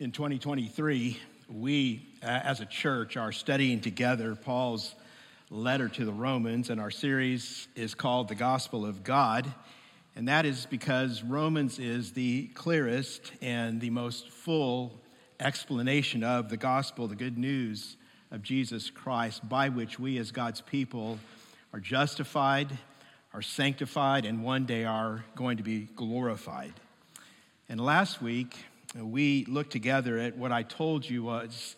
In 2023, we as a church are studying together Paul's letter to the Romans, and our series is called The Gospel of God. And that is because Romans is the clearest and the most full explanation of the gospel, the good news of Jesus Christ, by which we as God's people are justified, are sanctified, and one day are going to be glorified. And last week, we looked together at what I told you was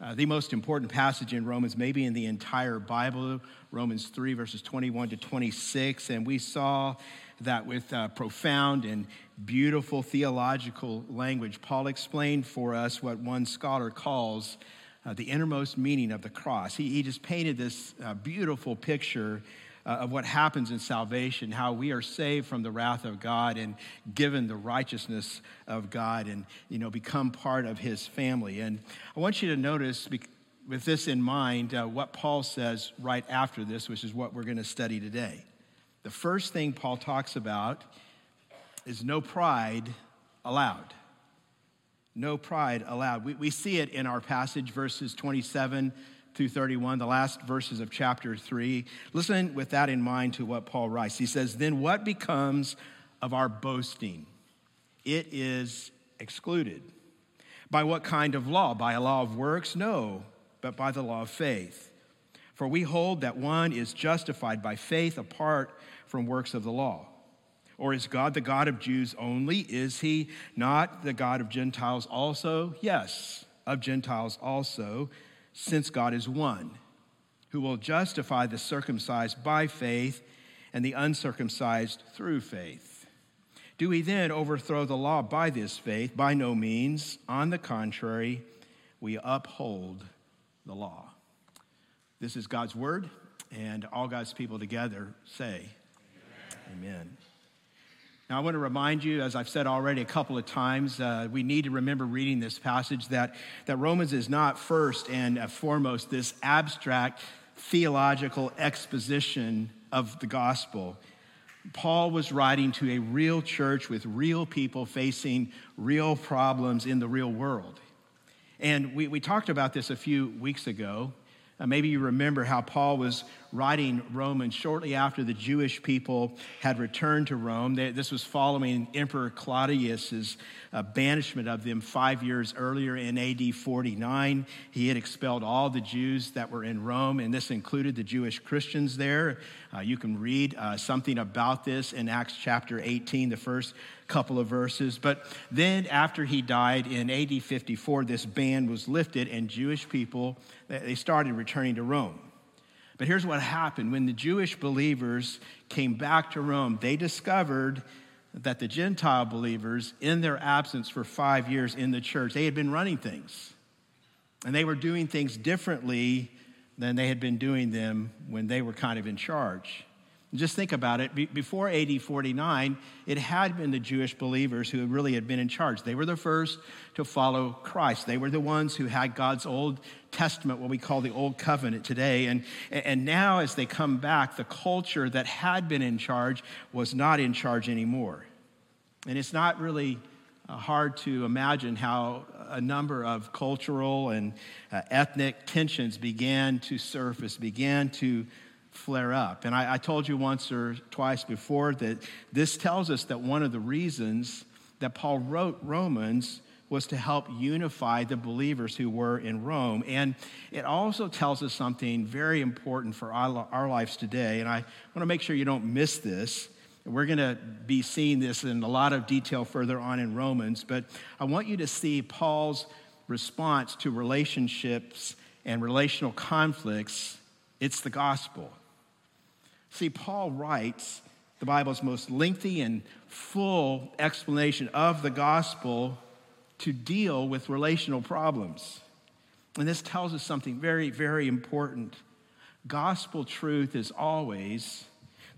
uh, the most important passage in Romans, maybe in the entire Bible, Romans 3, verses 21 to 26. And we saw that with uh, profound and beautiful theological language, Paul explained for us what one scholar calls uh, the innermost meaning of the cross. He, he just painted this uh, beautiful picture uh, of what happens in salvation, how we are saved from the wrath of God and given the righteousness of God and, you know, become part of his family. And I want you to notice, with this in mind, uh, what Paul says right after this, which is what we're going to study today. The first thing Paul talks about is no pride allowed. No pride allowed. We, we see it in our passage, verses 27 through 31, the last verses of chapter 3. Listen with that in mind to what Paul writes. He says, Then what becomes of our boasting? It is excluded. By what kind of law? By a law of works? No, but by the law of faith. For we hold that one is justified by faith apart from works of the law. Or is God the God of Jews only? Is he not the God of Gentiles also? Yes, of Gentiles also since God is one, who will justify the circumcised by faith and the uncircumcised through faith. Do we then overthrow the law by this faith? By no means. On the contrary, we uphold the law. This is God's word, and all God's people together say, Amen. Amen. Now, I want to remind you, as I've said already a couple of times, uh, we need to remember reading this passage that, that Romans is not first and foremost this abstract theological exposition of the gospel. Paul was writing to a real church with real people facing real problems in the real world. And we, we talked about this a few weeks ago. Uh, maybe you remember how Paul was writing Romans shortly after the Jewish people had returned to Rome. They, this was following Emperor Claudius's uh, banishment of them five years earlier in AD 49. He had expelled all the Jews that were in Rome, and this included the Jewish Christians there. Uh, you can read uh, something about this in Acts chapter 18, the first couple of verses. But then, after he died in AD 54, this ban was lifted, and Jewish people they started returning to Rome. But here's what happened when the Jewish believers came back to Rome, they discovered that the Gentile believers, in their absence for five years in the church, they had been running things. And they were doing things differently than they had been doing them when they were kind of in charge. Just think about it. Be- before AD 49, it had been the Jewish believers who really had been in charge. They were the first to follow Christ. They were the ones who had God's Old Testament, what we call the Old Covenant today. And, and now, as they come back, the culture that had been in charge was not in charge anymore. And it's not really uh, hard to imagine how a number of cultural and uh, ethnic tensions began to surface, began to flare up. And I, I, told you once or twice before that this tells us that one of the reasons that Paul wrote Romans was to help unify the believers who were in Rome. And it also tells us something very important for our, our lives today. And I want to make sure you don't miss this. We're going to be seeing this in a lot of detail further on in Romans, but I want you to see Paul's response to relationships and relational conflicts. It's the gospel. See, Paul writes the Bible's most lengthy and full explanation of the gospel to deal with relational problems. And this tells us something very, very important. Gospel truth is always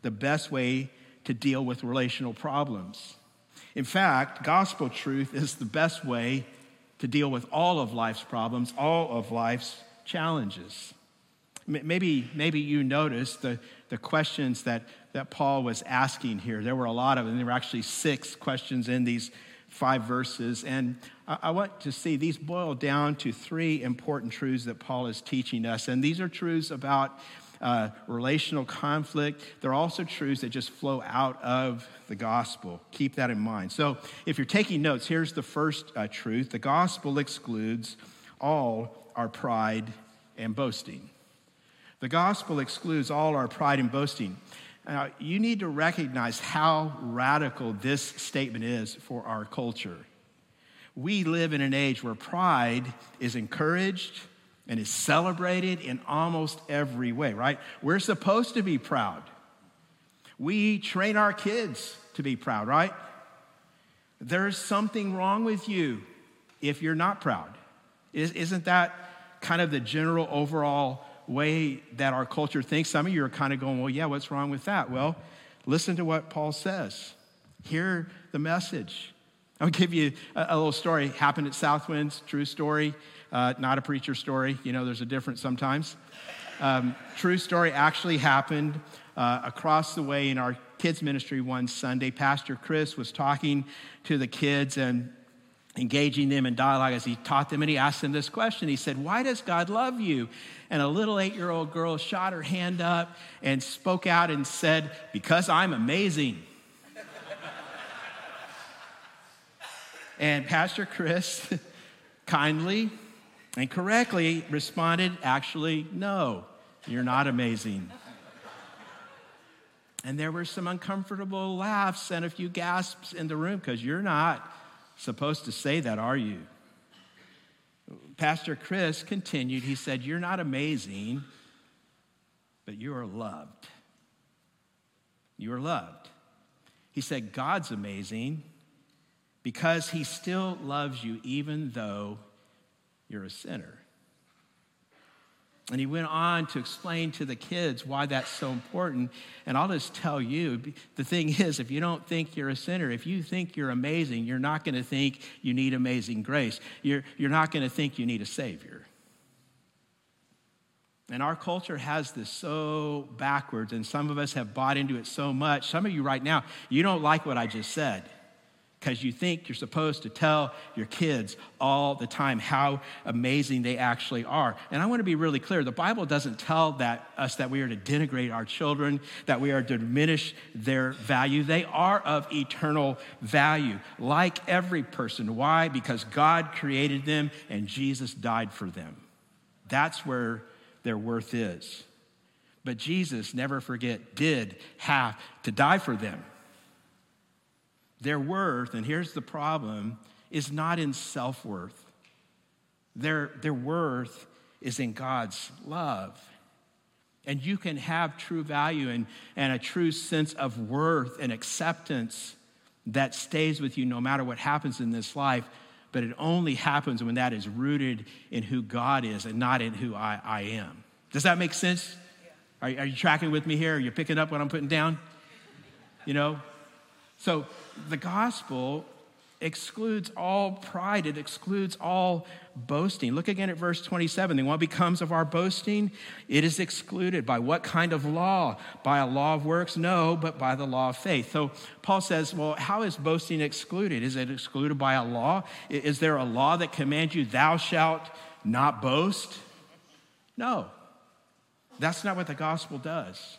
the best way to deal with relational problems. In fact, gospel truth is the best way to deal with all of life's problems, all of life's challenges. Maybe, maybe you noticed the, the questions that, that Paul was asking here. There were a lot of them. There were actually six questions in these five verses. And I, I want to see these boil down to three important truths that Paul is teaching us. And these are truths about uh, relational conflict. They're also truths that just flow out of the gospel. Keep that in mind. So, if you're taking notes, here's the first uh, truth the gospel excludes all our pride and boasting. The gospel excludes all our pride and boasting. Now, you need to recognize how radical this statement is for our culture. We live in an age where pride is encouraged and is celebrated in almost every way, right? We're supposed to be proud. We train our kids to be proud, right? There's something wrong with you if you're not proud. Isn't that kind of the general overall way that our culture thinks? Some of you are kind of going, well, yeah, what's wrong with that? Well, listen to what Paul says. Hear the message. I'll give you a, a little story. Happened at Southwinds, true story, uh, not a preacher story. You know, there's a difference sometimes. Um, true story actually happened uh, across the way in our kids' ministry one Sunday. Pastor Chris was talking to the kids and engaging them in dialogue as he taught them, and he asked them this question. He said, Why does God love you? And a little eight year old girl shot her hand up and spoke out and said, Because I'm amazing. and Pastor Chris kindly and correctly responded, Actually, no, you're not amazing. And there were some uncomfortable laughs and a few gasps in the room because you're not supposed to say that, are you? Pastor Chris continued, he said, You're not amazing, but you are loved. You are loved. He said, God's amazing because he still loves you even though you're a sinner. And he went on to explain to the kids why that's so important. And I'll just tell you the thing is, if you don't think you're a sinner, if you think you're amazing, you're not going to think you need amazing grace. You're, you're not going to think you need a Savior. And our culture has this so backwards, and some of us have bought into it so much. Some of you right now, you don't like what I just said because you think you're supposed to tell your kids all the time how amazing they actually are. And I want to be really clear the Bible doesn't tell that, us that we are to denigrate our children, that we are to diminish their value. They are of eternal value, like every person. Why? Because God created them and Jesus died for them. That's where their worth is. But Jesus, never forget, did have to die for them. Their worth, and here's the problem, is not in self worth. Their, their worth is in God's love. And you can have true value and, and a true sense of worth and acceptance that stays with you no matter what happens in this life. But it only happens when that is rooted in who God is and not in who I, I am. Does that make sense? Are, are you tracking with me here? Are you picking up what I'm putting down? You know? So the gospel excludes all pride, it excludes all boasting. Look again at verse 27. Then what becomes of our boasting? It is excluded. By what kind of law? By a law of works? No, but by the law of faith. So Paul says, well, how is boasting excluded? Is it excluded by a law? Is there a law that commands you, thou shalt not boast? No. That's not what the gospel does.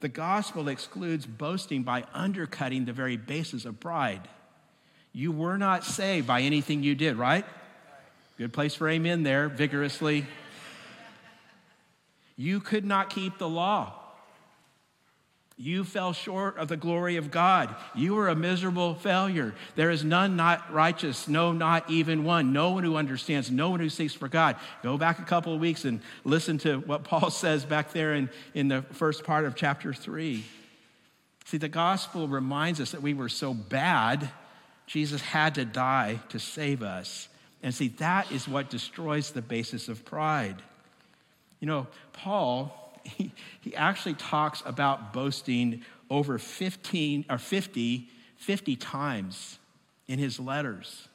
The gospel excludes boasting by undercutting the very basis of pride. You were not saved by anything you did, right? Good place for amen there, vigorously. You could not keep the law. You fell short of the glory of God. You were a miserable failure. There is none not righteous, no, not even one. No one who understands, no one who seeks for God. Go back a couple of weeks and listen to what Paul says back there in, in the first part of chapter 3. See, the gospel reminds us that we were so bad, Jesus had to die to save us. And see, that is what destroys the basis of pride. You know, Paul he, actually talks about boasting over 15 or 50, 50 times in his letters.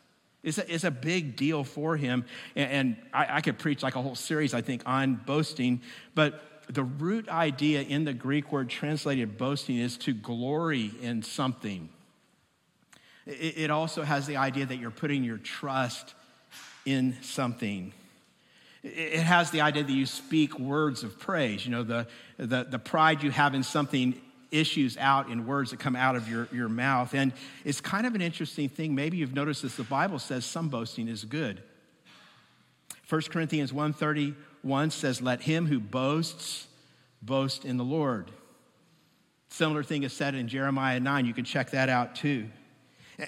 It's a, it's a big deal for him. And, and I, I could preach like a whole series, I think, on boasting. But the root idea in the Greek word translated boasting is to glory in something. It also has the idea that you're putting your trust in something. It has the idea that you speak words of praise. You know, the, the, the pride you have in something issues out in words that come out of your, your mouth. And it's kind of an interesting thing. Maybe you've noticed this. The Bible says some boasting is good. 1 Corinthians 1.31 says, let him who boasts boast in the Lord. Similar thing is said in Jeremiah 9. You can check that out too.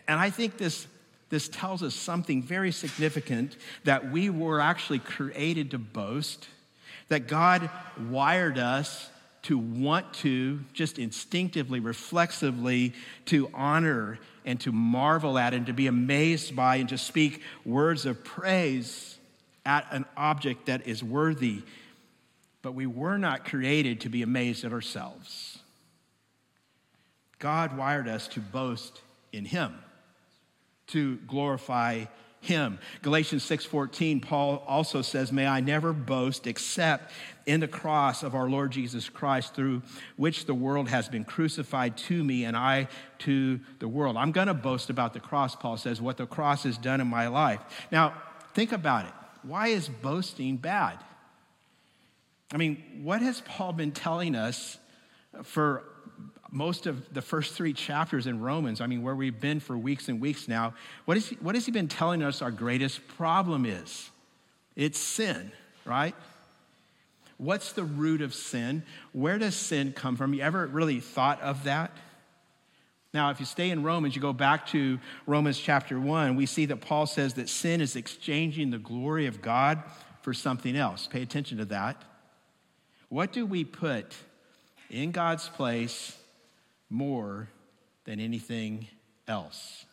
And I think this, this tells us something very significant that we were actually created to boast, that God wired us to want to, just instinctively, reflexively, to honor and to marvel at and to be amazed by and to speak words of praise at an object that is worthy. But we were not created to be amazed at ourselves. God wired us to boast in Him, to glorify Him. Galatians 6:14, Paul also says, "May I never boast except in the cross of our Lord Jesus Christ, through which the world has been crucified to me and I to the world." I'm going to boast about the cross, Paul says, what the cross has done in my life. Now, think about it. Why is boasting bad? I mean, what has Paul been telling us for most of the first three chapters in Romans, I mean, where we've been for weeks and weeks now, what, is he, what has he been telling us our greatest problem is? It's sin, right? What's the root of sin? Where does sin come from? You ever really thought of that? Now, if you stay in Romans, you go back to Romans chapter 1, we see that Paul says that sin is exchanging the glory of God for something else. Pay attention to that. What do we put in God's place more than anything else.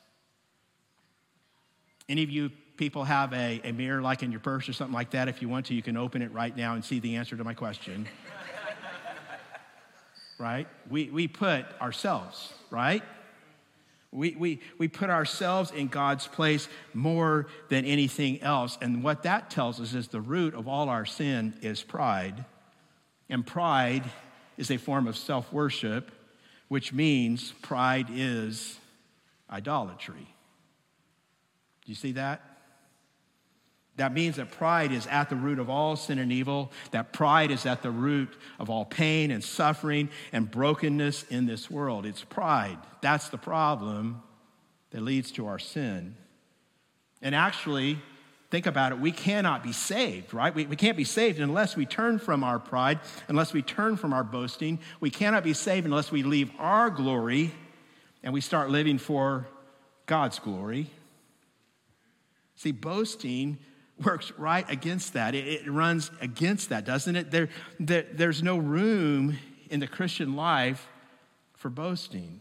Any of you people have a, a mirror like in your purse or something like that? If you want to, you can open it right now and see the answer to my question. right? We, we put ourselves, right? We, we, we put ourselves in God's place more than anything else. And what that tells us is the root of all our sin is pride. And pride is a form of self worship which means pride is idolatry. Do you see that? That means that pride is at the root of all sin and evil, that pride is at the root of all pain and suffering and brokenness in this world. It's pride. That's the problem that leads to our sin. And actually, think about it, we cannot be saved, right? We, we can't be saved unless we turn from our pride, unless we turn from our boasting. We cannot be saved unless we leave our glory and we start living for God's glory. See, boasting works right against that. It, it runs against that, doesn't it? There, there, there's no room in the Christian life for boasting.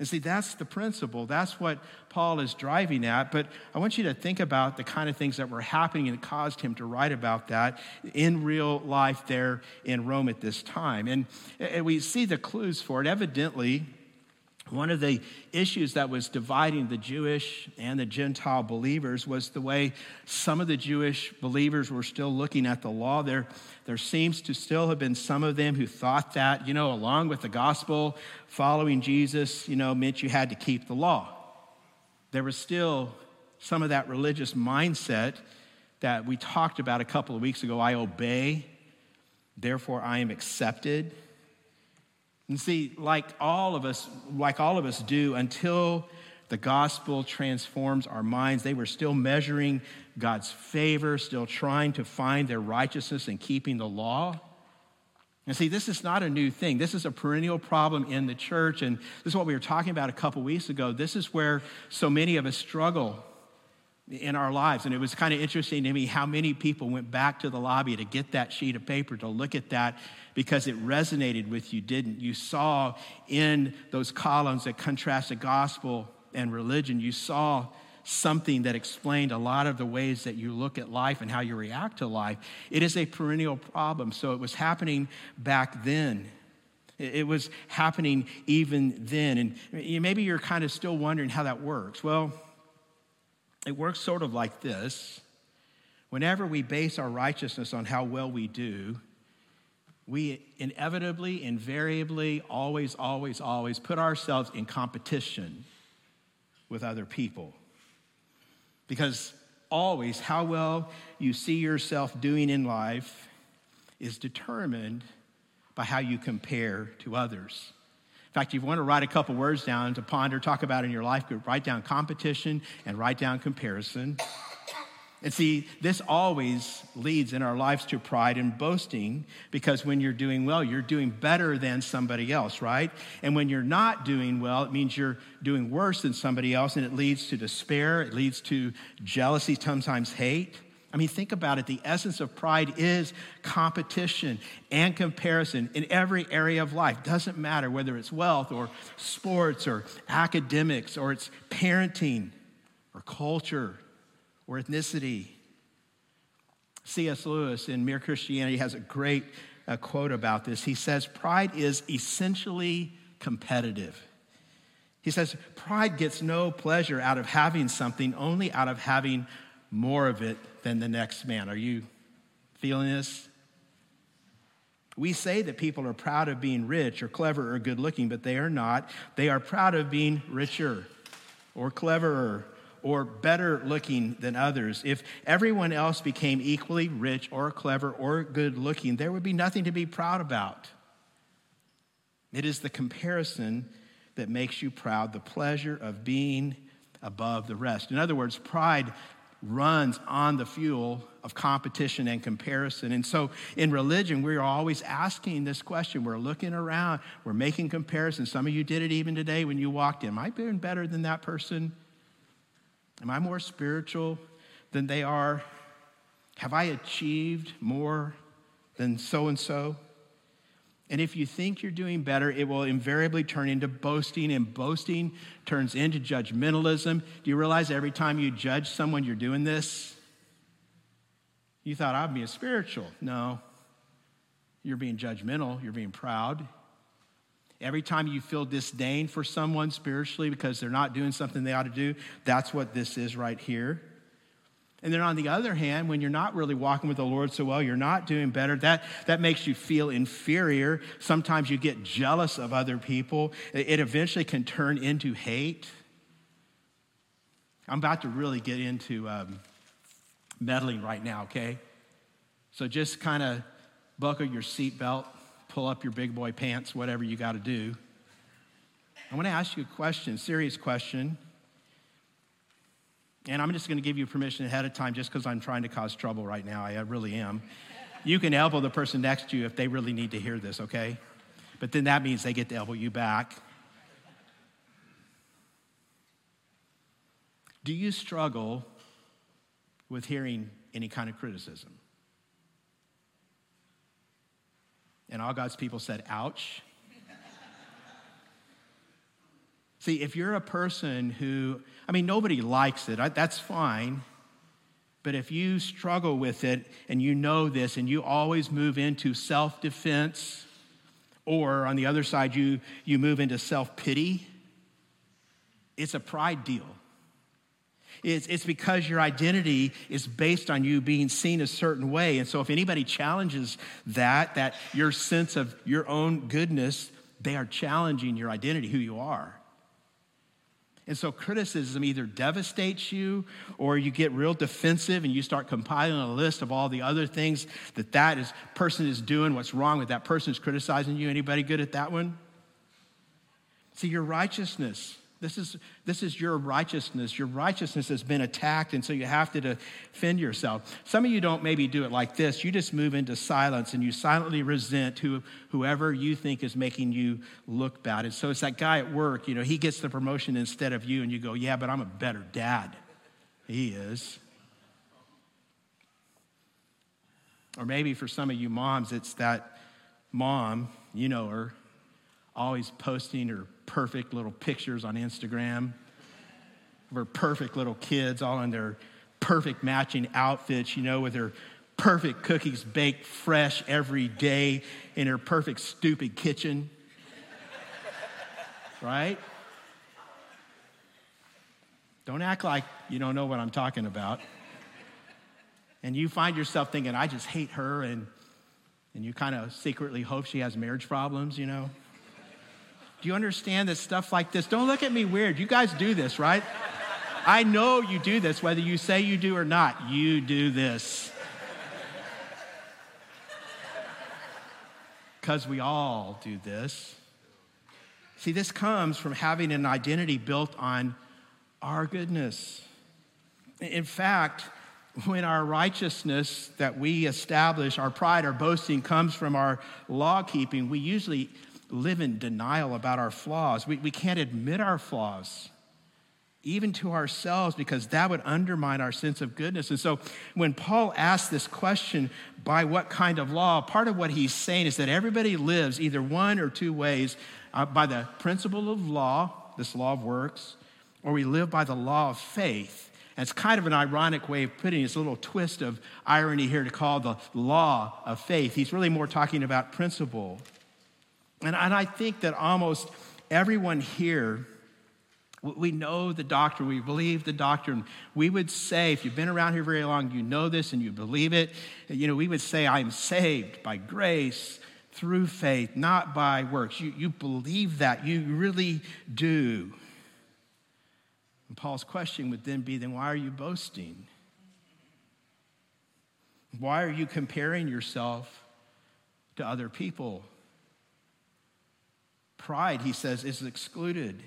And see, that's the principle. That's what Paul is driving at. But I want you to think about the kind of things that were happening and caused him to write about that in real life there in Rome at this time. And, and we see the clues for it. Evidently, one of the issues that was dividing the Jewish and the Gentile believers was the way some of the Jewish believers were still looking at the law. There, there seems to still have been some of them who thought that, you know, along with the gospel, following Jesus, you know, meant you had to keep the law. There was still some of that religious mindset that we talked about a couple of weeks ago. I obey, therefore I am accepted. And see, like all of us, like all of us do, until the gospel transforms our minds, they were still measuring God's favor, still trying to find their righteousness in keeping the law. And see, this is not a new thing. This is a perennial problem in the church. And this is what we were talking about a couple weeks ago. This is where so many of us struggle in our lives. And it was kind of interesting to me how many people went back to the lobby to get that sheet of paper to look at that because it resonated with you, didn't you? saw in those columns that contrasted gospel and religion, you saw something that explained a lot of the ways that you look at life and how you react to life. It is a perennial problem. So it was happening back then. It was happening even then. And maybe you're kind of still wondering how that works. Well, it works sort of like this. Whenever we base our righteousness on how well we do, we inevitably, invariably, always, always, always put ourselves in competition with other people. Because always how well you see yourself doing in life is determined by how you compare to others. In fact, you want to write a couple words down to ponder, talk about in your life group, write down competition and write down comparison. And see, this always leads in our lives to pride and boasting because when you're doing well, you're doing better than somebody else, right? And when you're not doing well, it means you're doing worse than somebody else, and it leads to despair, it leads to jealousy, sometimes hate. I mean, think about it. The essence of pride is competition and comparison in every area of life. Doesn't matter whether it's wealth or sports or academics or it's parenting or culture or ethnicity. C.S. Lewis in Mere Christianity has a great uh, quote about this. He says, Pride is essentially competitive. He says, Pride gets no pleasure out of having something, only out of having more of it than the next man. Are you feeling this? We say that people are proud of being rich or clever or good looking, but they are not. They are proud of being richer or cleverer or better looking than others. If everyone else became equally rich or clever or good looking, there would be nothing to be proud about. It is the comparison that makes you proud, the pleasure of being above the rest. In other words, pride runs on the fuel of competition and comparison. And so in religion, we're always asking this question. We're looking around, we're making comparisons. Some of you did it even today when you walked in. Am I doing better than that person? Am I more spiritual than they are? Have I achieved more than so and so? And if you think you're doing better, it will invariably turn into boasting, and boasting turns into judgmentalism. Do you realize every time you judge someone, you're doing this? You thought I'd be a spiritual. No. You're being judgmental, you're being proud, Every time you feel disdain for someone spiritually because they're not doing something they ought to do, that's what this is right here. And then on the other hand, when you're not really walking with the Lord so well, you're not doing better, that, that makes you feel inferior. Sometimes you get jealous of other people. It eventually can turn into hate. I'm about to really get into um, meddling right now, okay? So just kind of buckle your seatbelt pull up your big boy pants, whatever you got to do. I want to ask you a question, serious question. And I'm just going to give you permission ahead of time just because I'm trying to cause trouble right now. I really am. You can elbow the person next to you if they really need to hear this, okay? But then that means they get to elbow you back. Do you struggle with hearing any kind of criticism? And all God's people said, ouch. See, if you're a person who, I mean, nobody likes it, that's fine. But if you struggle with it and you know this and you always move into self defense, or on the other side, you, you move into self pity, it's a pride deal. It's, it's because your identity is based on you being seen a certain way. And so if anybody challenges that, that your sense of your own goodness, they are challenging your identity, who you are. And so criticism either devastates you or you get real defensive and you start compiling a list of all the other things that that is, person is doing, what's wrong with that person is criticizing you. Anybody good at that one? See, your righteousness this is, this is your righteousness. Your righteousness has been attacked, and so you have to defend yourself. Some of you don't maybe do it like this. You just move into silence and you silently resent who, whoever you think is making you look bad. And so it's that guy at work, you know, he gets the promotion instead of you, and you go, Yeah, but I'm a better dad. He is. Or maybe for some of you moms, it's that mom, you know her, always posting her perfect little pictures on Instagram of her perfect little kids, all in their perfect matching outfits, you know, with their perfect cookies baked fresh every day in her perfect stupid kitchen. right? Don't act like you don't know what I'm talking about. And you find yourself thinking, I just hate her, and, and you kind of secretly hope she has marriage problems, you know? Do you understand that stuff like this? Don't look at me weird. You guys do this, right? I know you do this, whether you say you do or not. You do this. Because we all do this. See, this comes from having an identity built on our goodness. In fact, when our righteousness that we establish, our pride, our boasting comes from our law keeping, we usually live in denial about our flaws. We, we can't admit our flaws, even to ourselves, because that would undermine our sense of goodness. And so when Paul asks this question, by what kind of law, part of what he's saying is that everybody lives either one or two ways uh, by the principle of law, this law of works, or we live by the law of faith. And it's kind of an ironic way of putting a little twist of irony here to call the law of faith. He's really more talking about principle. And, and I think that almost everyone here, we know the doctrine, we believe the doctrine. We would say, if you've been around here very long, you know this and you believe it. You know, we would say, I'm saved by grace through faith, not by works. You, you believe that, you really do. And Paul's question would then be then why are you boasting? Why are you comparing yourself to other people? Pride, he says, is excluded.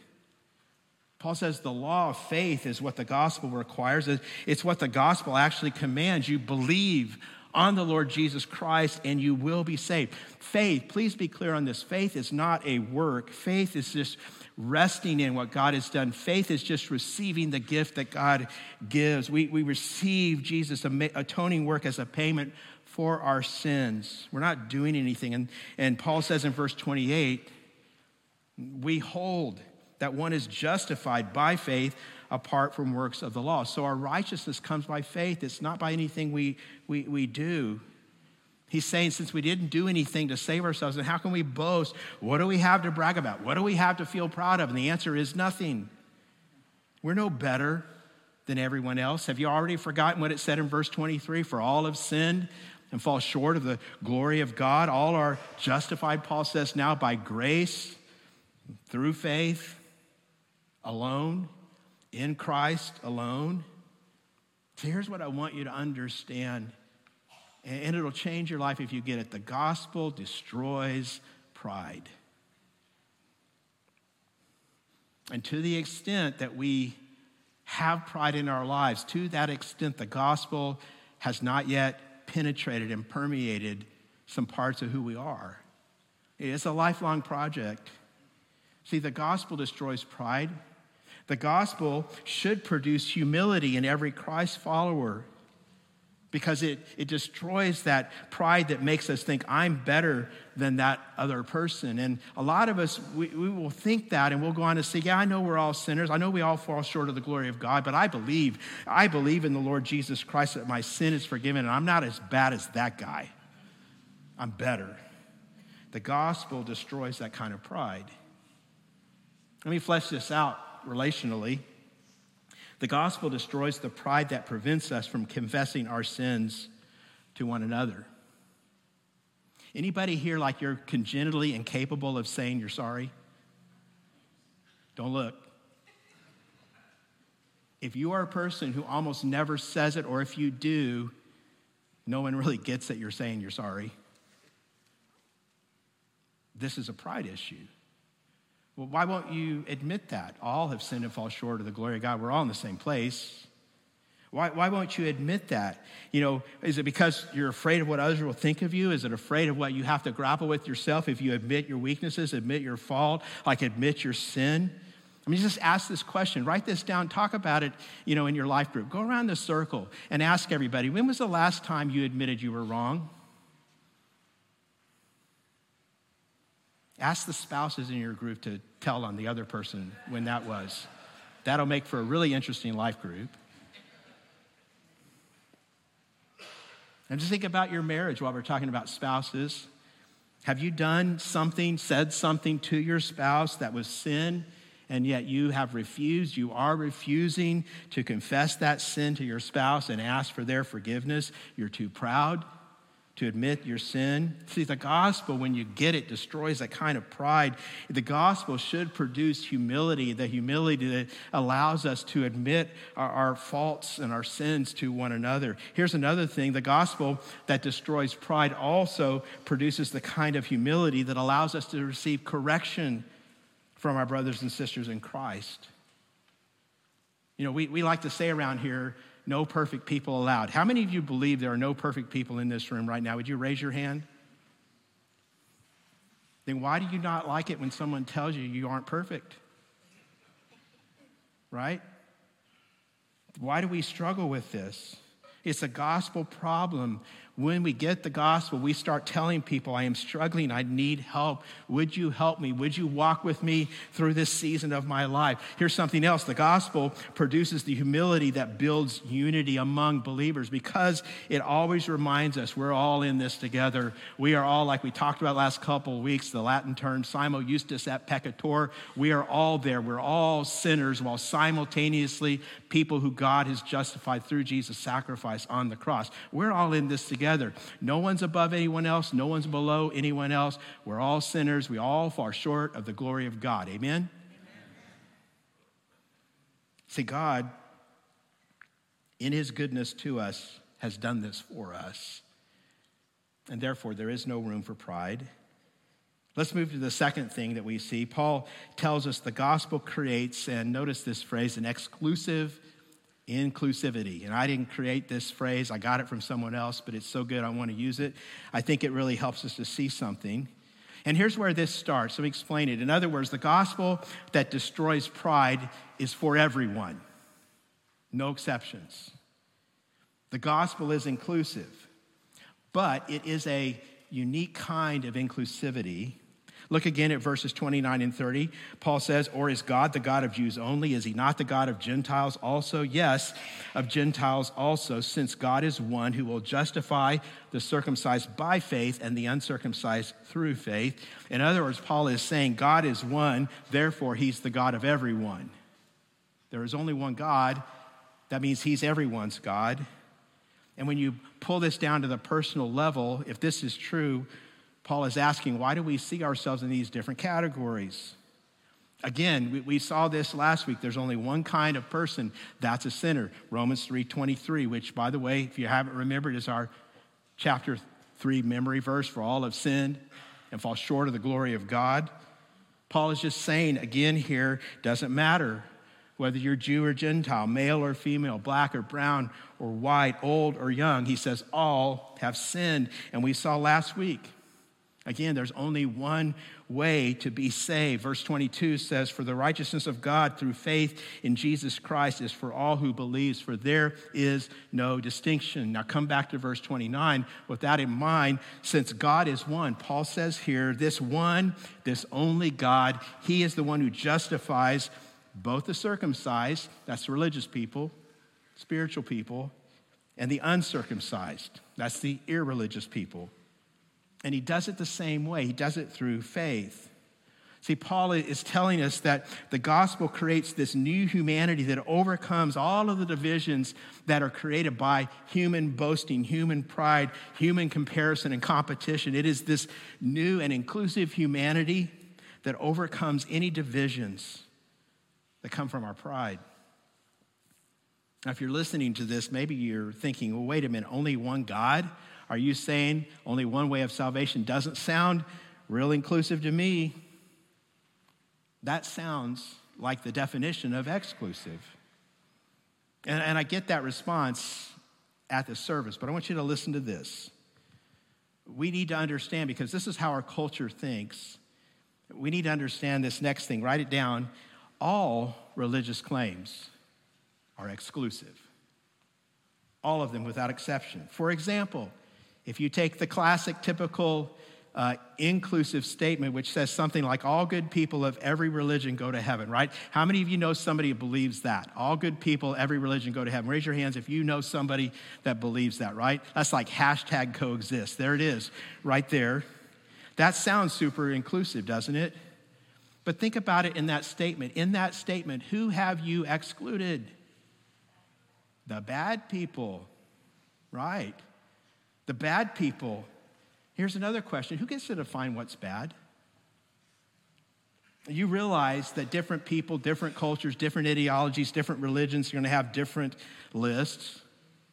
Paul says the law of faith is what the gospel requires. It's what the gospel actually commands. You believe on the Lord Jesus Christ and you will be saved. Faith, please be clear on this. Faith is not a work, faith is just resting in what God has done. Faith is just receiving the gift that God gives. We, we receive Jesus' atoning work as a payment for our sins. We're not doing anything. And, and Paul says in verse 28 we hold that one is justified by faith apart from works of the law. So our righteousness comes by faith, it's not by anything we, we, we do. He's saying, since we didn't do anything to save ourselves, then how can we boast? What do we have to brag about? What do we have to feel proud of? And the answer is nothing. We're no better than everyone else. Have you already forgotten what it said in verse 23? For all have sinned and fall short of the glory of God. All are justified, Paul says, now by grace through faith alone, in Christ alone. Here's what I want you to understand, and it'll change your life if you get it. The gospel destroys pride. And to the extent that we have pride in our lives, to that extent, the gospel has not yet penetrated and permeated some parts of who we are. It's a lifelong project. See, the gospel destroys pride. The gospel should produce humility in every Christ follower because it, it destroys that pride that makes us think, I'm better than that other person. And a lot of us, we, we will think that and we'll go on to say, Yeah, I know we're all sinners. I know we all fall short of the glory of God, but I believe, I believe in the Lord Jesus Christ that my sin is forgiven and I'm not as bad as that guy. I'm better. The gospel destroys that kind of pride. Let me flesh this out relationally. The gospel destroys the pride that prevents us from confessing our sins to one another. Anybody here like you're congenitally incapable of saying you're sorry? Don't look. If you are a person who almost never says it, or if you do, no one really gets that you're saying you're sorry. This is a pride issue. Well, why won't you admit that? All have sinned and fall short of the glory of God. We're all in the same place. Why, why won't you admit that? You know, is it because you're afraid of what others will think of you? Is it afraid of what you have to grapple with yourself if you admit your weaknesses, admit your fault, like admit your sin? I mean, just ask this question. Write this down. Talk about it, you know, in your life group. Go around the circle and ask everybody, when was the last time you admitted you were wrong? Ask the spouses in your group to tell on the other person when that was. That'll make for a really interesting life group. And just think about your marriage while we're talking about spouses. Have you done something, said something to your spouse that was sin, and yet you have refused, you are refusing to confess that sin to your spouse and ask for their forgiveness? You're too proud, to admit your sin. See, the gospel, when you get it, destroys that kind of pride. The gospel should produce humility, the humility that allows us to admit our, our, faults and our sins to one another. Here's another thing the gospel that destroys pride also produces the kind of humility that allows us to receive correction from our brothers and sisters in Christ. You know, we, we like to say around here, no perfect people allowed. How many of you believe there are no perfect people in this room right now? Would you raise your hand? Then why do you not like it when someone tells you you aren't perfect? Right? Why do we struggle with this? It's a gospel problem when we get the gospel, we start telling people, I am struggling, I need help. Would you help me? Would you walk with me through this season of my life? Here's something else the gospel produces the humility that builds unity among believers because it always reminds us we're all in this together. We are all, like we talked about last couple weeks, the Latin term simul justus et peccator. We are all there. We're all sinners while simultaneously people who God has justified through Jesus' sacrifice on the cross. We're all in this together together. No one's above anyone else, no one's below anyone else. We're all sinners. We all fall short of the glory of God. Amen? Amen. See, God, in his goodness to us, has done this for us. And therefore, there is no room for pride. Let's move to the second thing that we see. Paul tells us the gospel creates, and notice this phrase, an exclusive inclusivity. And I didn't create this phrase, I got it from someone else, but it's so good I want to use it. I think it really helps us to see something. And here's where this starts. Let me explain it. In other words, the gospel that destroys pride is for everyone, no exceptions. The gospel is inclusive, but it is a unique kind of inclusivity Look again at verses 29 and 30. Paul says, Or is God the God of Jews only? Is he not the God of Gentiles also? Yes, of Gentiles also, since God is one who will justify the circumcised by faith and the uncircumcised through faith. In other words, Paul is saying God is one, therefore he's the God of everyone. There is only one God. That means he's everyone's God. And when you pull this down to the personal level, if this is true, Paul is asking, why do we see ourselves in these different categories? Again, we, we, saw this last week. There's only one kind of person, that's a sinner. Romans 3.23, which, by the way, if you haven't remembered, is our chapter 3 memory verse for all have sinned and fall short of the glory of God. Paul is just saying again here, doesn't matter whether you're Jew or Gentile, male or female, black or brown or white, old or young. He says all have sinned. And we saw last week Again, there's only one way to be saved. Verse 22 says, For the righteousness of God through faith in Jesus Christ is for all who believes, for there is no distinction. Now come back to verse 29. With that in mind, since God is one, Paul says here, this one, this only God, he is the one who justifies both the circumcised, that's religious people, spiritual people, and the uncircumcised, that's the irreligious people. And he does it the same way, he does it through faith. See, Paul is telling us that the gospel creates this new humanity that overcomes all of the divisions that are created by human boasting, human pride, human comparison, and competition. It is this new and inclusive humanity that overcomes any divisions that come from our pride. Now, if you're listening to this, maybe you're thinking, well, wait a minute, only one God? Are you saying only one way of salvation doesn't sound real inclusive to me? That sounds like the definition of exclusive. And, and I get that response at the service, but I want you to listen to this. We need to understand, because this is how our culture thinks, we need to understand this next thing. Write it down. All religious claims are exclusive, all of them without exception. For example, if you take the classic, typical, uh, inclusive statement, which says something like, All good people of every religion go to heaven, right? How many of you know somebody who believes that? All good people, every religion go to heaven. Raise your hands if you know somebody that believes that, right? That's like hashtag coexist. There it is, right there. That sounds super inclusive, doesn't it? But think about it in that statement. In that statement, who have you excluded? The bad people, right? The bad people. Here's another question who gets to define what's bad? You realize that different people, different cultures, different ideologies, different religions are going to have different lists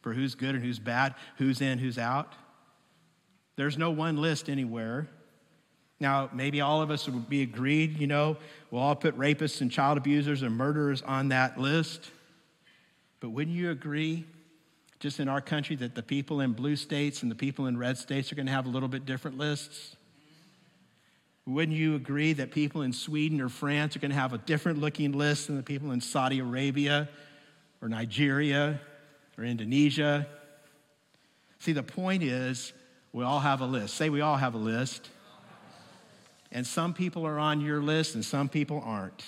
for who's good and who's bad, who's in, who's out. There's no one list anywhere. Now, maybe all of us would be agreed, you know, we'll all put rapists and child abusers and murderers on that list. But wouldn't you agree, just in our country, that the people in blue states and the people in red states are going to have a little bit different lists? Wouldn't you agree that people in Sweden or France are going to have a different looking list than the people in Saudi Arabia or Nigeria or Indonesia? See, the point is, we all have a list. Say we all have a list. And some people are on your list and some people aren't.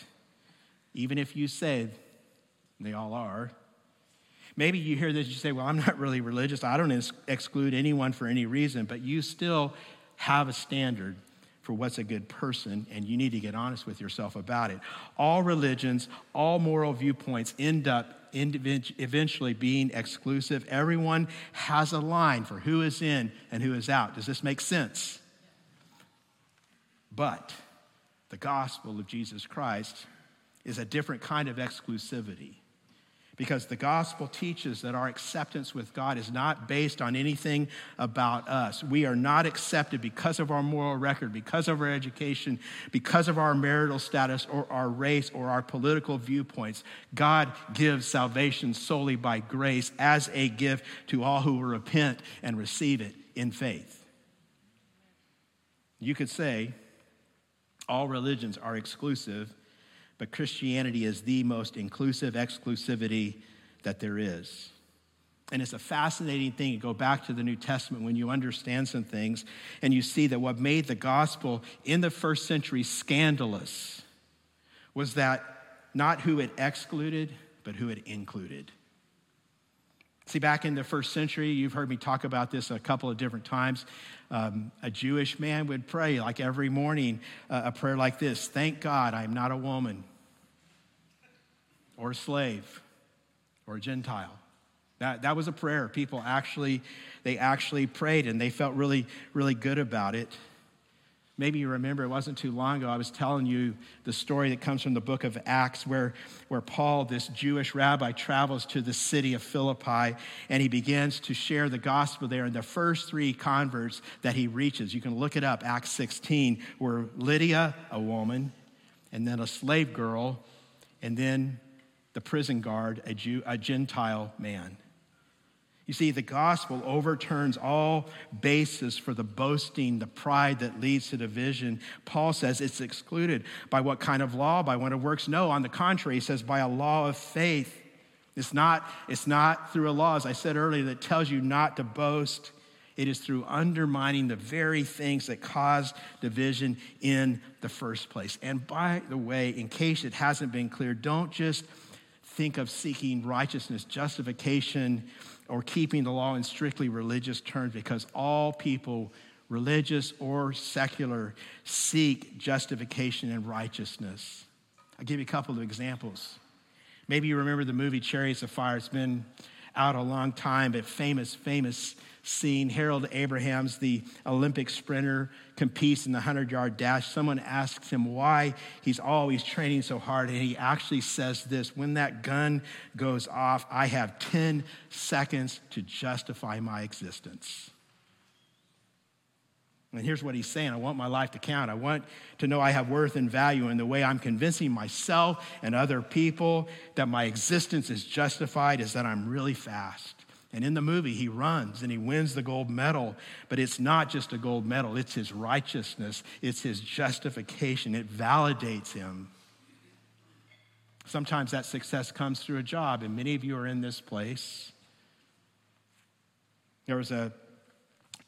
Even if you say they all are. Maybe you hear this, you say, Well, I'm not really religious. I don't ex- exclude anyone for any reason, but you still have a standard for what's a good person, and you need to get honest with yourself about it. All religions, all moral viewpoints end up eventually being exclusive. Everyone has a line for who is in and who is out. Does this make sense? But the gospel of Jesus Christ is a different kind of exclusivity. Because the gospel teaches that our acceptance with God is not based on anything about us. We are not accepted because of our moral record, because of our education, because of our marital status, or our race, or our political viewpoints. God gives salvation solely by grace as a gift to all who will repent and receive it in faith. You could say all religions are exclusive but Christianity is the most inclusive exclusivity that there is. And it's a fascinating thing to go back to the New Testament when you understand some things and you see that what made the gospel in the first century scandalous was that not who it excluded, but who it included. See, back in the first century, you've heard me talk about this a couple of different times. Um, a Jewish man would pray, like every morning, uh, a prayer like this Thank God I'm not a woman or a slave or a Gentile. That, that was a prayer. People actually, they actually prayed and they felt really, really good about it. Maybe you remember it wasn't too long ago, I was telling you the story that comes from the book of Acts, where, where Paul, this Jewish rabbi, travels to the city of Philippi and he begins to share the gospel there. And the first three converts that he reaches, you can look it up, Acts 16, were Lydia, a woman, and then a slave girl, and then the prison guard, a, Jew, a Gentile man. You see, the gospel overturns all basis for the boasting, the pride that leads to division. Paul says it's excluded by what kind of law? By what of works? No, on the contrary, he says by a law of faith. It's not, it's not through a law, as I said earlier, that tells you not to boast. It is through undermining the very things that cause division in the first place. And by the way, in case it hasn't been clear, don't just think of seeking righteousness, justification, or keeping the law in strictly religious terms because all people, religious or secular, seek justification and righteousness. I'll give you a couple of examples. Maybe you remember the movie Chariots of Fire. It's been out a long time, but famous, famous scene. Harold Abrahams, the Olympic sprinter, competes in the 100 yard dash. Someone asks him why he's always training so hard, and he actually says this When that gun goes off, I have 10 seconds to justify my existence. And here's what he's saying I want my life to count. I want to know I have worth and value in the way I'm convincing myself and other people that my existence is justified is that I'm really fast. And in the movie, he runs and he wins the gold medal, but it's not just a gold medal, it's his righteousness, it's his justification, it validates him. Sometimes that success comes through a job, and many of you are in this place. There was a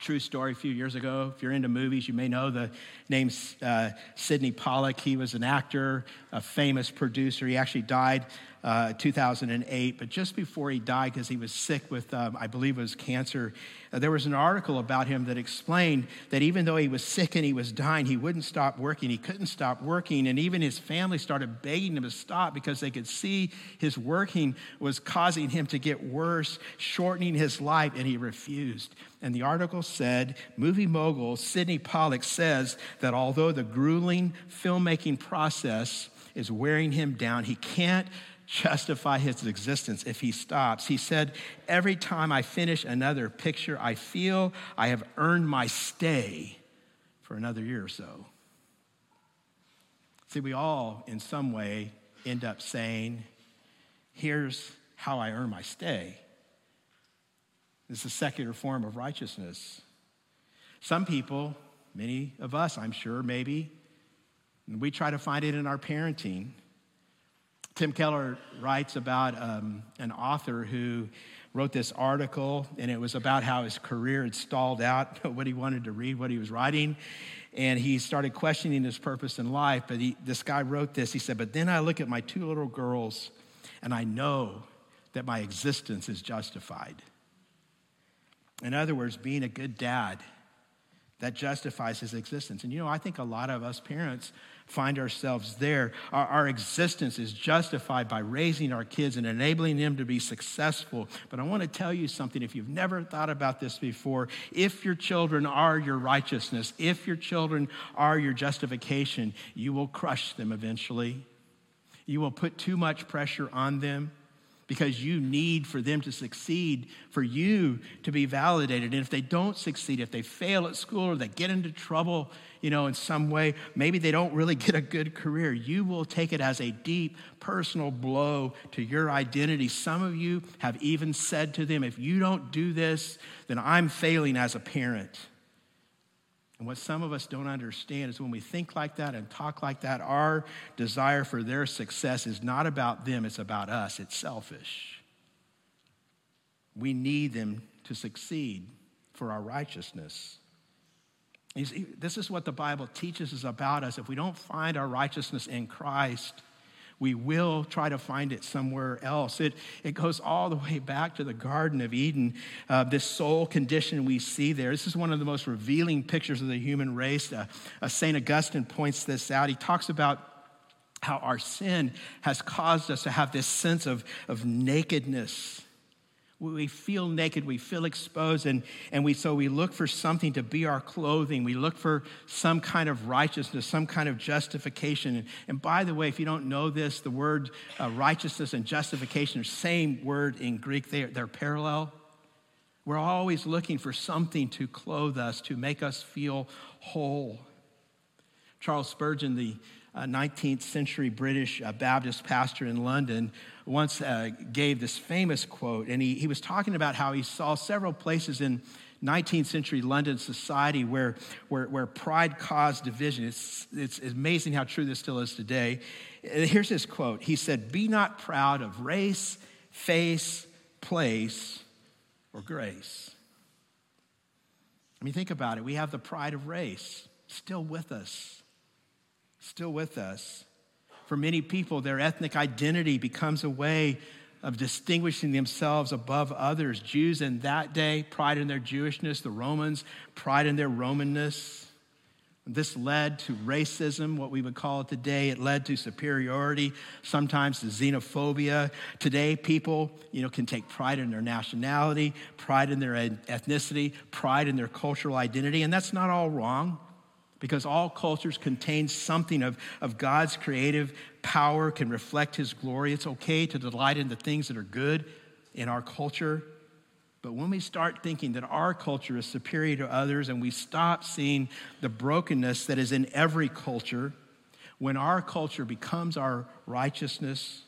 True story a few years ago. If you're into movies, you may know the name uh, Sidney Pollack. He was an actor, a famous producer. He actually died uh, 2008. But just before he died, because he was sick with, um, I believe it was cancer, uh, there was an article about him that explained that even though he was sick and he was dying, he wouldn't stop working. He couldn't stop working. And even his family started begging him to stop because they could see his working was causing him to get worse, shortening his life, and he refused. And the article said movie mogul Sidney Pollack says that although the grueling filmmaking process is wearing him down, he can't justify his existence if he stops. He said, Every time I finish another picture, I feel I have earned my stay for another year or so. See, we all, in some way, end up saying, Here's how I earn my stay. This is a secular form of righteousness. Some people, many of us, I'm sure, maybe, we try to find it in our parenting. Tim Keller writes about um, an author who wrote this article, and it was about how his career had stalled out, what he wanted to read, what he was writing. And he started questioning his purpose in life. But he, this guy wrote this. He said, But then I look at my two little girls, and I know that my existence is justified. In other words, being a good dad, that justifies his existence. And you know, I think a lot of us parents find ourselves there. Our, our, existence is justified by raising our kids and enabling them to be successful. But I want to tell you something if you've never thought about this before, if your children are your righteousness, if your children are your justification, you will crush them eventually. You will put too much pressure on them because you need for them to succeed, for you to be validated. And if they don't succeed, if they fail at school or they get into trouble, you know, in some way, maybe they don't really get a good career, you will take it as a deep personal blow to your identity. Some of you have even said to them, if you don't do this, then I'm failing as a parent. And what some of us don't understand is when we think like that and talk like that, our desire for their success is not about them, it's about us. It's selfish. We need them to succeed for our righteousness. See, this is what the Bible teaches us about us. If we don't find our righteousness in Christ, we will try to find it somewhere else. It, it goes all the way back to the Garden of Eden, uh, this soul condition we see there. This is one of the most revealing pictures of the human race. Uh, uh, St. Augustine points this out. He talks about how our sin has caused us to have this sense of, of nakedness we feel naked, we feel exposed, and, and we, so we look for something to be our clothing. We look for some kind of righteousness, some kind of justification. And, and by the way, if you don't know this, the word uh, righteousness and justification are same word in Greek, they, they're parallel. We're always looking for something to clothe us, to make us feel whole. Charles Spurgeon, the uh, 19th century British uh, Baptist pastor in London, once uh, gave this famous quote, and he, he was talking about how he saw several places in 19th century London society where, where, where pride caused division. It's, it's amazing how true this still is today. Here's his quote He said, Be not proud of race, face, place, or grace. I mean, think about it. We have the pride of race still with us, still with us. For many people, their ethnic identity becomes a way of distinguishing themselves above others. Jews in that day, pride in their Jewishness, the Romans, pride in their Romanness. This led to racism, what we would call it today. It led to superiority, sometimes to xenophobia. Today, people, you know, can take pride in their nationality, pride in their ethnicity, pride in their cultural identity, and that's not all wrong because all cultures contain something of, of God's creative power, can reflect His glory. It's okay to delight in the things that are good in our culture. But when we start thinking that our culture is superior to others and we stop seeing the brokenness that is in every culture, when our culture becomes our righteousness,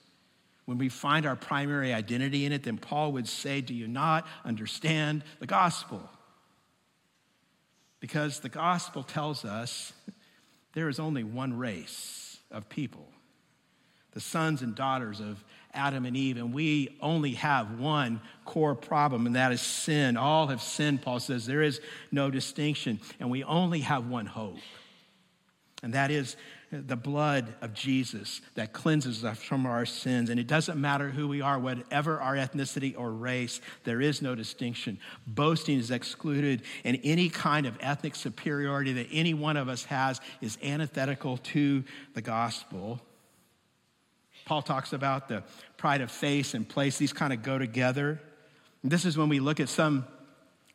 when we find our primary identity in it, then Paul would say, Do you not understand the gospel? Because the gospel tells us there is only one race of people the sons and daughters of Adam and Eve, and we only have one core problem, and that is sin. All have sinned, Paul says. There is no distinction, and we only have one hope, and that is the blood of Jesus that cleanses us from our sins. And it doesn't matter who we are, whatever our ethnicity or race, there is no distinction. Boasting is excluded, and any kind of ethnic superiority that any one of us has is antithetical to the gospel. Paul talks about the pride of face and place, these kind of go together. And this is when we look at some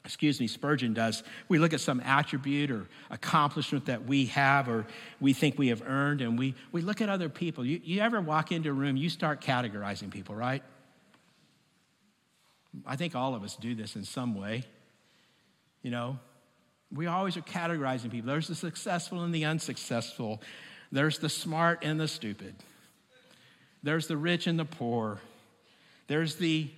excuse me, Spurgeon does, we look at some attribute or accomplishment that we have or we think we have earned, and we, we look at other people. You, you ever walk into a room, you start categorizing people, right? I think all of us do this in some way. You know, we always are categorizing people. There's the successful and the unsuccessful, there's the smart and the stupid, there's the rich and the poor, there's the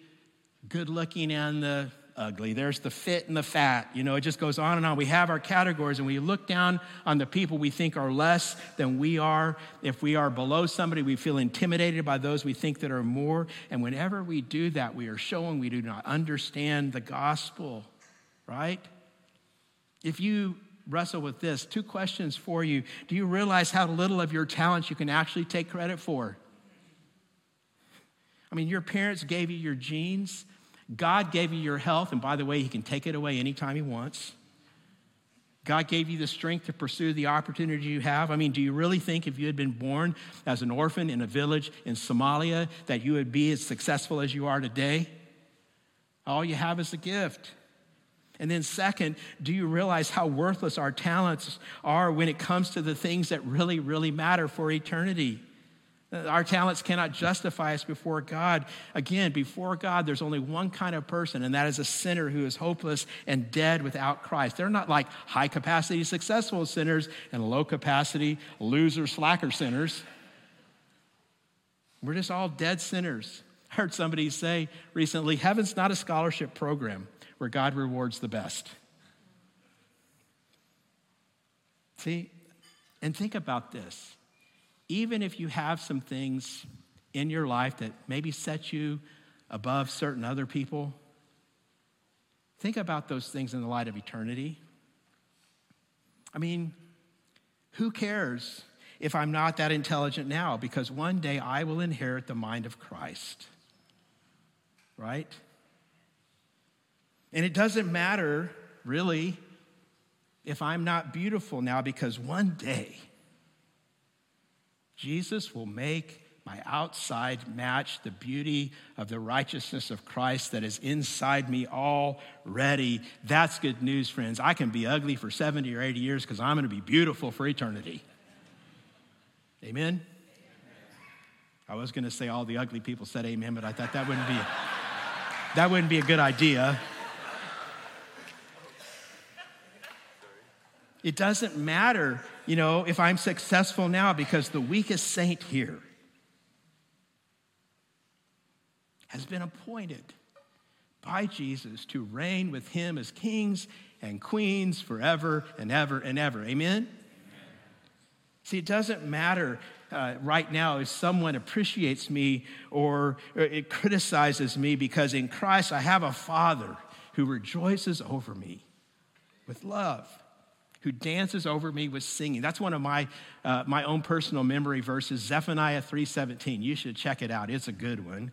good looking and the ugly. There's the fit and the fat. You know, it just goes on and on. We have our categories and we look down on the people we think are less than we are. If we are below somebody, we feel intimidated by those we think that are more. And whenever we do that, we are showing we do not understand the gospel, right? If you wrestle with this, two questions for you. Do you realize how little of your talents you can actually take credit for? I mean, your parents gave you your genes. God gave you your health, and by the way, He can take it away anytime He wants. God gave you the strength to pursue the opportunity you have. I mean, do you really think if you had been born as an orphan in a village in Somalia that you would be as successful as you are today? All you have is a gift. And then, second, do you realize how worthless our talents are when it comes to the things that really, really matter for eternity? Our talents cannot justify us before God. Again, before God, there's only one kind of person, and that is a sinner who is hopeless and dead without Christ. They're not like high capacity successful sinners and low capacity loser slacker sinners. We're just all dead sinners. I heard somebody say recently heaven's not a scholarship program where God rewards the best. See, and think about this even if you have some things in your life that maybe set you above certain other people, think about those things in the light of eternity. I mean, who cares if I'm not that intelligent now? Because one day I will inherit the mind of Christ, right? And it doesn't matter, really, if I'm not beautiful now, because one day, Jesus will make my outside match the beauty of the righteousness of Christ that is inside me already. That's good news, friends. I can be ugly for 70 or 80 years because I'm going to be beautiful for eternity. Amen? I was going to say all the ugly people said amen, but I thought that wouldn't be that wouldn't be a good idea. It doesn't matter, you know, if I'm successful now because the weakest saint here has been appointed by Jesus to reign with him as kings and queens forever and ever and ever. Amen? Amen. See, it doesn't matter uh, right now if someone appreciates me or, or it criticizes me because in Christ I have a Father who rejoices over me with love who dances over me with singing. That's one of my, uh, my own personal memory verses, Zephaniah 3.17. You should check it out. It's a good one.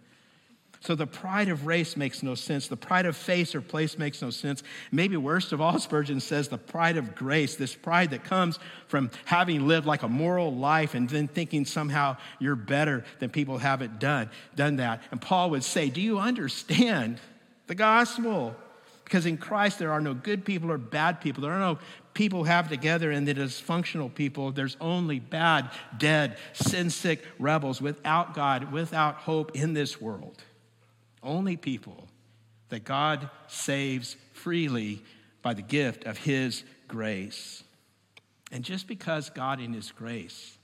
So the pride of race makes no sense. The pride of face or place makes no sense. Maybe worst of all, Spurgeon says the pride of grace, this pride that comes from having lived like a moral life and then thinking somehow you're better than people haven't done, done that. And Paul would say, Do you understand the gospel? Because in Christ, there are no good people or bad people. There are no people have together and the dysfunctional people. There's only bad, dead, sin sick rebels without God, without hope in this world. Only people that God saves freely by the gift of His grace. And just because God, in His grace,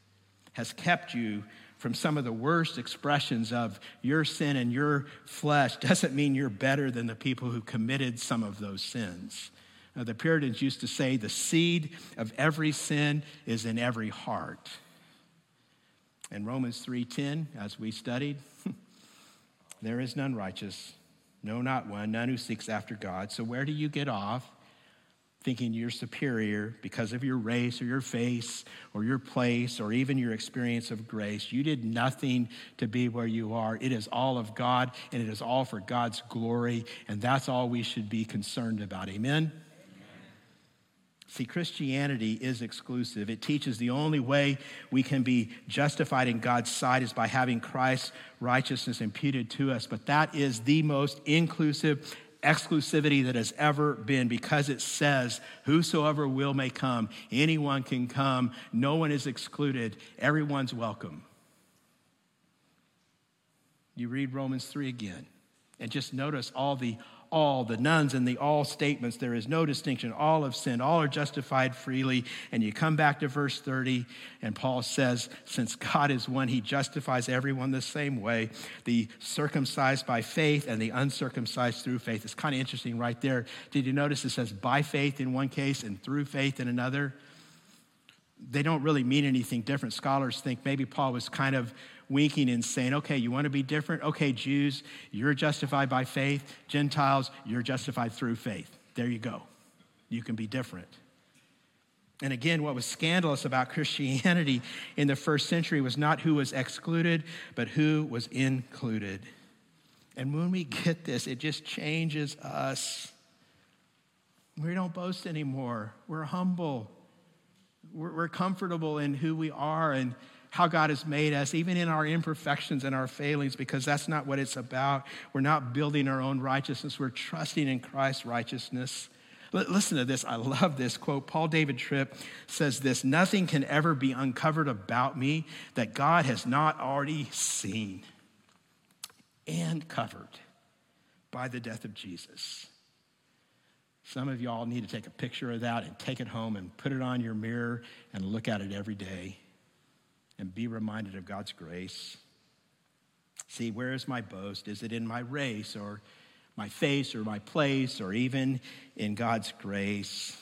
has kept you from some of the worst expressions of your sin and your flesh doesn't mean you're better than the people who committed some of those sins. Now, the Puritans used to say the seed of every sin is in every heart. In Romans 3:10, as we studied, there is none righteous, no not one, none who seeks after God. So where do you get off? thinking you're superior because of your race or your face or your place or even your experience of grace. You did nothing to be where you are. It is all of God and it is all for God's glory, and that's all we should be concerned about. Amen? See, Christianity is exclusive. It teaches the only way we can be justified in God's sight is by having Christ's righteousness imputed to us. But that is the most inclusive exclusivity that has ever been because it says, Whosoever will may come. Anyone can come. No one is excluded. Everyone's welcome. You read Romans 3 again and just notice all the all, the nuns and the all statements. There is no distinction. All have sinned. All are justified freely. And you come back to verse 30, and Paul says, Since God is one, he justifies everyone the same way. The circumcised by faith and the uncircumcised through faith. It's kind of interesting right there. Did you notice it says by faith in one case and through faith in another? They don't really mean anything different. Scholars think maybe Paul was kind of winking and saying, okay, you want to be different? Okay, Jews, you're justified by faith. Gentiles, you're justified through faith. There you go. You can be different. And again, what was scandalous about Christianity in the first century was not who was excluded, but who was included. And when we get this, it just changes us. We don't boast anymore. We're humble. We're, we're comfortable in who we are and how God has made us, even in our imperfections and our failings, because that's not what it's about. We're not building our own righteousness, we're trusting in Christ's righteousness. Listen to this. I love this quote. Paul David Tripp says this Nothing can ever be uncovered about me that God has not already seen and covered by the death of Jesus. Some of y'all need to take a picture of that and take it home and put it on your mirror and look at it every day and be reminded of God's grace. See, where is my boast? Is it in my race or my face or my place or even in God's grace?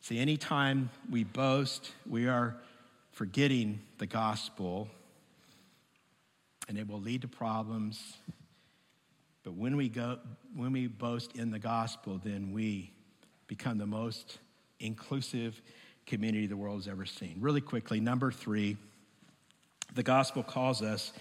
See, anytime we boast, we are forgetting the gospel and it will lead to problems. But when we go when we boast in the gospel, then we become the most inclusive community the world has ever seen. Really quickly, number 3, the gospel calls us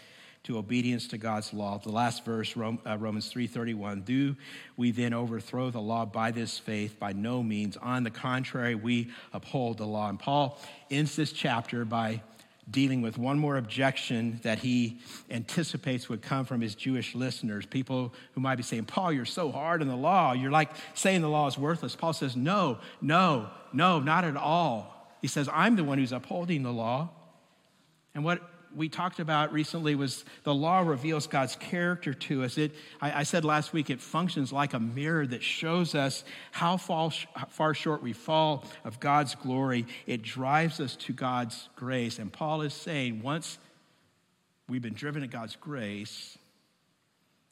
to obedience to God's law. The last verse, uh, Romans 3:31, do we then overthrow the law by this faith? By no means. On the contrary, we uphold the law. And Paul ends this chapter by dealing with one more objection that he anticipates would come from his Jewish listeners. People who might be saying, Paul, you're so hard on the law. You're like saying the law is worthless. Paul says, No, no, no, not at all. He says, I'm the one who's upholding the law. And what we talked about recently was the law reveals God's character to us. It, I, I said last week, it functions like a mirror that shows us how far, far short we fall of God's glory. It drives us to God's grace. And Paul is saying, once we've been driven to God's grace,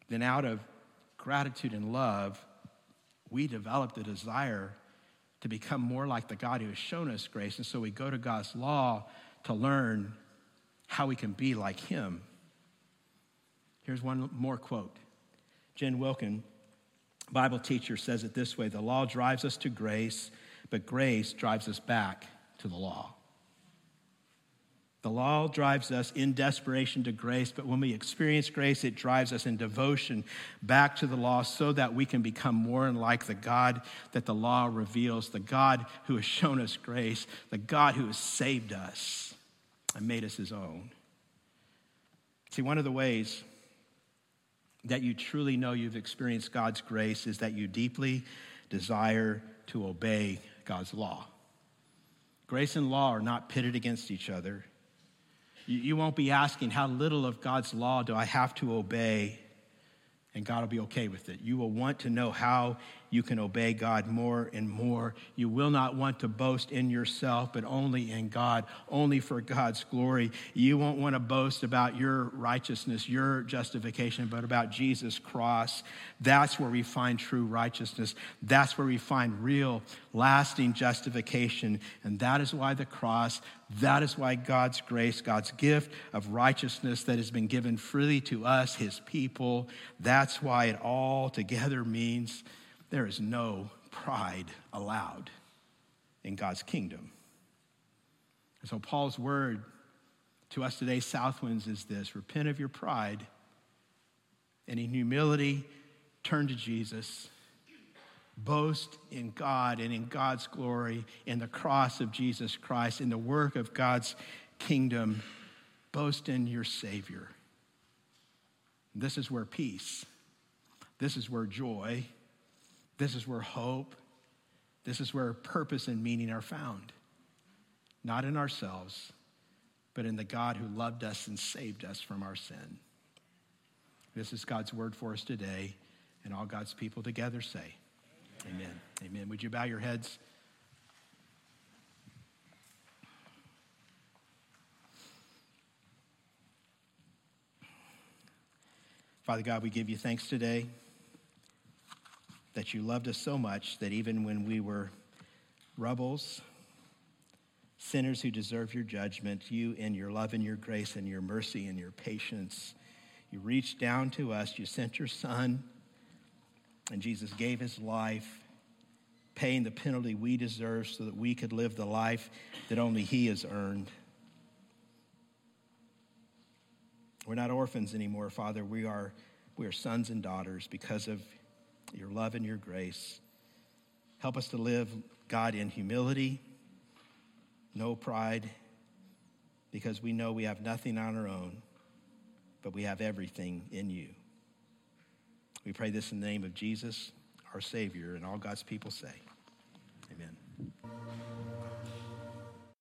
then out of gratitude and love, we develop the desire to become more like the God who has shown us grace. And so we go to God's law to learn how we can be like him. Here's one more quote. Jen Wilkin, Bible teacher, says it this way The law drives us to grace, but grace drives us back to the law. The law drives us in desperation to grace, but when we experience grace, it drives us in devotion back to the law so that we can become more and like the God that the law reveals, the God who has shown us grace, the God who has saved us and made us his own. See, one of the ways that you truly know you've experienced God's grace is that you deeply desire to obey God's law. Grace and law are not pitted against each other. You, you won't be asking, How little of God's law do I have to obey? And God will be okay with it. You will want to know how you can obey God more and more. You will not want to boast in yourself, but only in God, only for God's glory. You won't want to boast about your righteousness, your justification, but about Jesus' cross. That's where we find true righteousness. That's where we find real, lasting justification. And that is why the cross, that is why God's grace, God's gift of righteousness that has been given freely to us, his people, that's why it all together means there is no pride allowed in God's kingdom. And so Paul's word to us today, Southwinds, is this repent of your pride and in humility turn to Jesus. Boast in God and in God's glory, in the cross of Jesus Christ, in the work of God's kingdom. Boast in your Savior. This is where peace, this is where joy, this is where hope, this is where purpose and meaning are found. Not in ourselves, but in the God who loved us and saved us from our sin. This is God's word for us today, and all God's people together say, Amen. Amen. Amen. Would you bow your heads? Father God, we give you thanks today that you loved us so much that even when we were rebels, sinners who deserve your judgment, you, in your love and your grace and your mercy and your patience, you reached down to us. You sent your son, and Jesus gave his life, paying the penalty we deserve so that we could live the life that only he has earned. We're not orphans anymore, Father. We are, we are sons and daughters because of your love and your grace. Help us to live, God, in humility, no pride, because we know we have nothing on our own, but we have everything in you. We pray this in the name of Jesus, our Savior, and all God's people say, Amen.